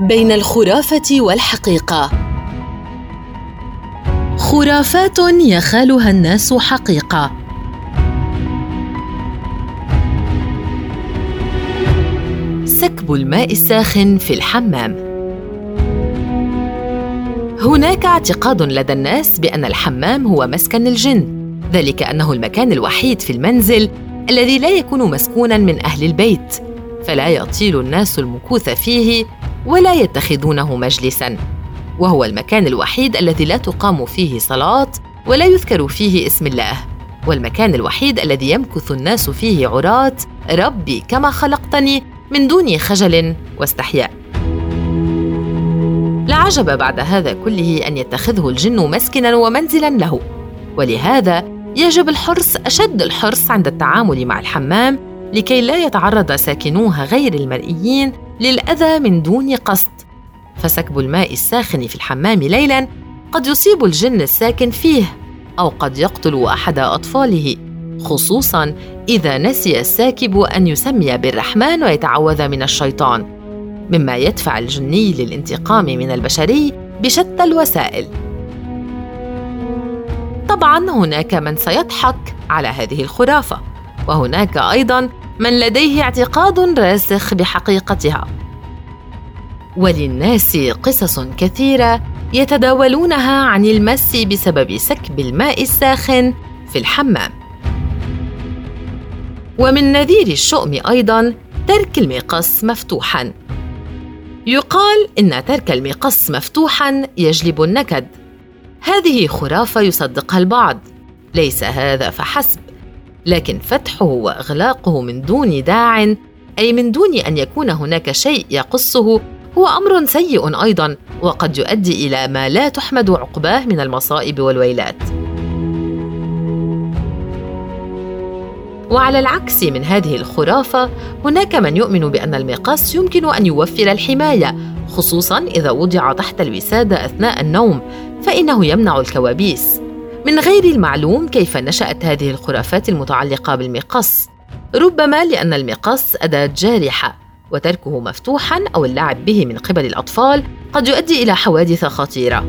بين الخرافة والحقيقة. خرافات يخالها الناس حقيقة. سكب الماء الساخن في الحمام. هناك اعتقاد لدى الناس بأن الحمام هو مسكن الجن. ذلك أنه المكان الوحيد في المنزل الذي لا يكون مسكونا من أهل البيت. فلا يطيل الناس المكوث فيه ولا يتخذونه مجلسا. وهو المكان الوحيد الذي لا تقام فيه صلاة ولا يذكر فيه اسم الله. والمكان الوحيد الذي يمكث الناس فيه عراة. ربي كما خلقتني من دون خجل واستحياء. لا عجب بعد هذا كله أن يتخذه الجن مسكنا ومنزلا له. ولهذا يجب الحرص أشد الحرص عند التعامل مع الحمام لكي لا يتعرض ساكنوها غير المرئيين للأذى من دون قصد. فسكب الماء الساخن في الحمام ليلا قد يصيب الجن الساكن فيه أو قد يقتل أحد أطفاله خصوصا إذا نسي الساكب أن يسمي بالرحمن ويتعوذ من الشيطان مما يدفع الجني للانتقام من البشري بشتى الوسائل. طبعا هناك من سيضحك على هذه الخرافة وهناك أيضا من لديه اعتقاد راسخ بحقيقتها. وللناس قصص كثيرة يتداولونها عن المس بسبب سكب الماء الساخن في الحمام. ومن نذير الشؤم أيضا ترك المقص مفتوحا. يقال إن ترك المقص مفتوحا يجلب النكد. هذه خرافة يصدقها البعض. ليس هذا فحسب. لكن فتحه وإغلاقه من دون داع أي من دون أن يكون هناك شيء يقصه هو أمر سيء أيضا وقد يؤدي إلى ما لا تحمد عقباه من المصائب والويلات. وعلى العكس من هذه الخرافة هناك من يؤمن بأن المقص يمكن أن يوفر الحماية خصوصا إذا وضع تحت الوسادة أثناء النوم فإنه يمنع الكوابيس. من غير المعلوم كيف نشأت هذه الخرافات المتعلقة بالمقص. ربما لأن المقص أداة جارحة وتركه مفتوحا أو اللعب به من قبل الأطفال قد يؤدي إلى حوادث خطيرة.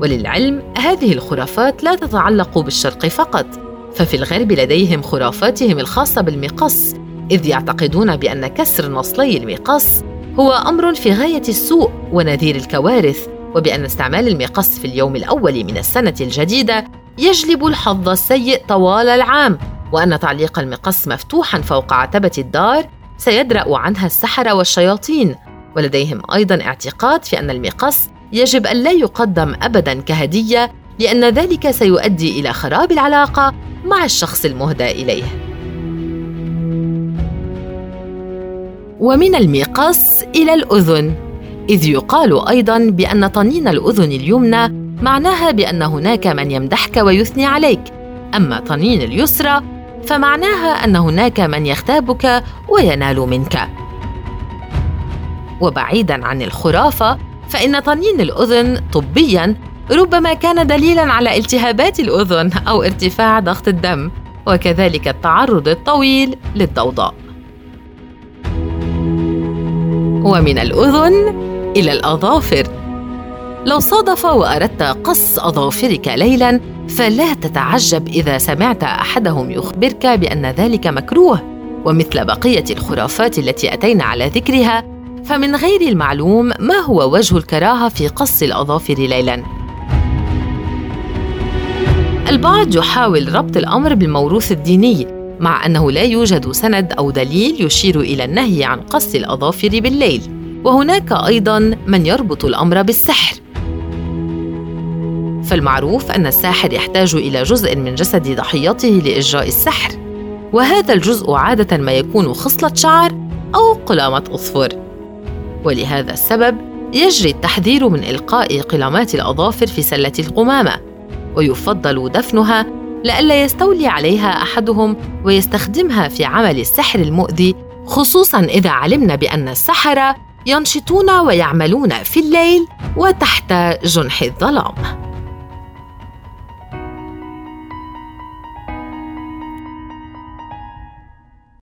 وللعلم هذه الخرافات لا تتعلق بالشرق فقط ففي الغرب لديهم خرافاتهم الخاصة بالمقص إذ يعتقدون بأن كسر نصلي المقص هو أمر في غاية السوء ونذير الكوارث. وبأن استعمال المقص في اليوم الأول من السنة الجديدة يجلب الحظ السيء طوال العام وأن تعليق المقص مفتوحا فوق عتبة الدار سيدرأ عنها السحرة والشياطين. ولديهم أيضا اعتقاد في أن المقص يجب أن لا يقدم ابدا كهدية لأن ذلك سيؤدي إلى خراب العلاقة مع الشخص المهدى إليه. ومن المقص إلى الأذن. إذ يقال أيضا بأن طنين الأذن اليمنى معناها بأن هناك من يمدحك ويثني عليك. أما طنين اليسرى فمعناها أن هناك من يغتابك وينال منك. وبعيدا عن الخرافة فإن طنين الأذن طبيا ربما كان دليلا على التهابات الأذن أو ارتفاع ضغط الدم وكذلك التعرض الطويل للضوضاء. ومن الأذن إلى الأظافر. لو صادف وأردت قص أظافرك ليلا فلا تتعجب إذا سمعت أحدهم يخبرك بأن ذلك مكروه. ومثل بقية الخرافات التي أتينا على ذكرها فمن غير المعلوم ما هو وجه الكراهة في قص الأظافر ليلا؟ البعض يحاول ربط الأمر بالموروث الديني مع أنه لا يوجد سند أو دليل يشير إلى النهي عن قص الأظافر بالليل. وهناك أيضا من يربط الأمر بالسحر. فالمعروف أن الساحر يحتاج إلى جزء من جسد ضحيته لإجراء السحر وهذا الجزء عادة ما يكون خصلة شعر أو قلامة اظفر ولهذا السبب يجري التحذير من إلقاء قلامات الأظافر في سلة القمامة ويفضل دفنها لئلا يستولي عليها أحدهم ويستخدمها في عمل السحر المؤذي خصوصا إذا علمنا بأن السحره ينشطون ويعملون في الليل وتحت جنح الظلام.